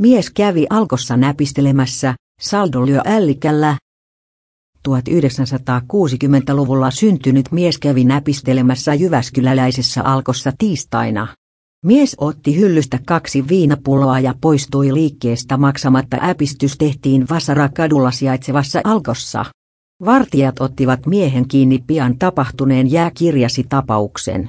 Mies kävi alkossa näpistelemässä, saldo lyö ällikällä. 1960-luvulla syntynyt mies kävi näpistelemässä Jyväskyläläisessä alkossa tiistaina. Mies otti hyllystä kaksi viinapulloa ja poistui liikkeestä maksamatta äpistys tehtiin Vasarakadulla sijaitsevassa alkossa. Vartijat ottivat miehen kiinni pian tapahtuneen jääkirjasi tapauksen.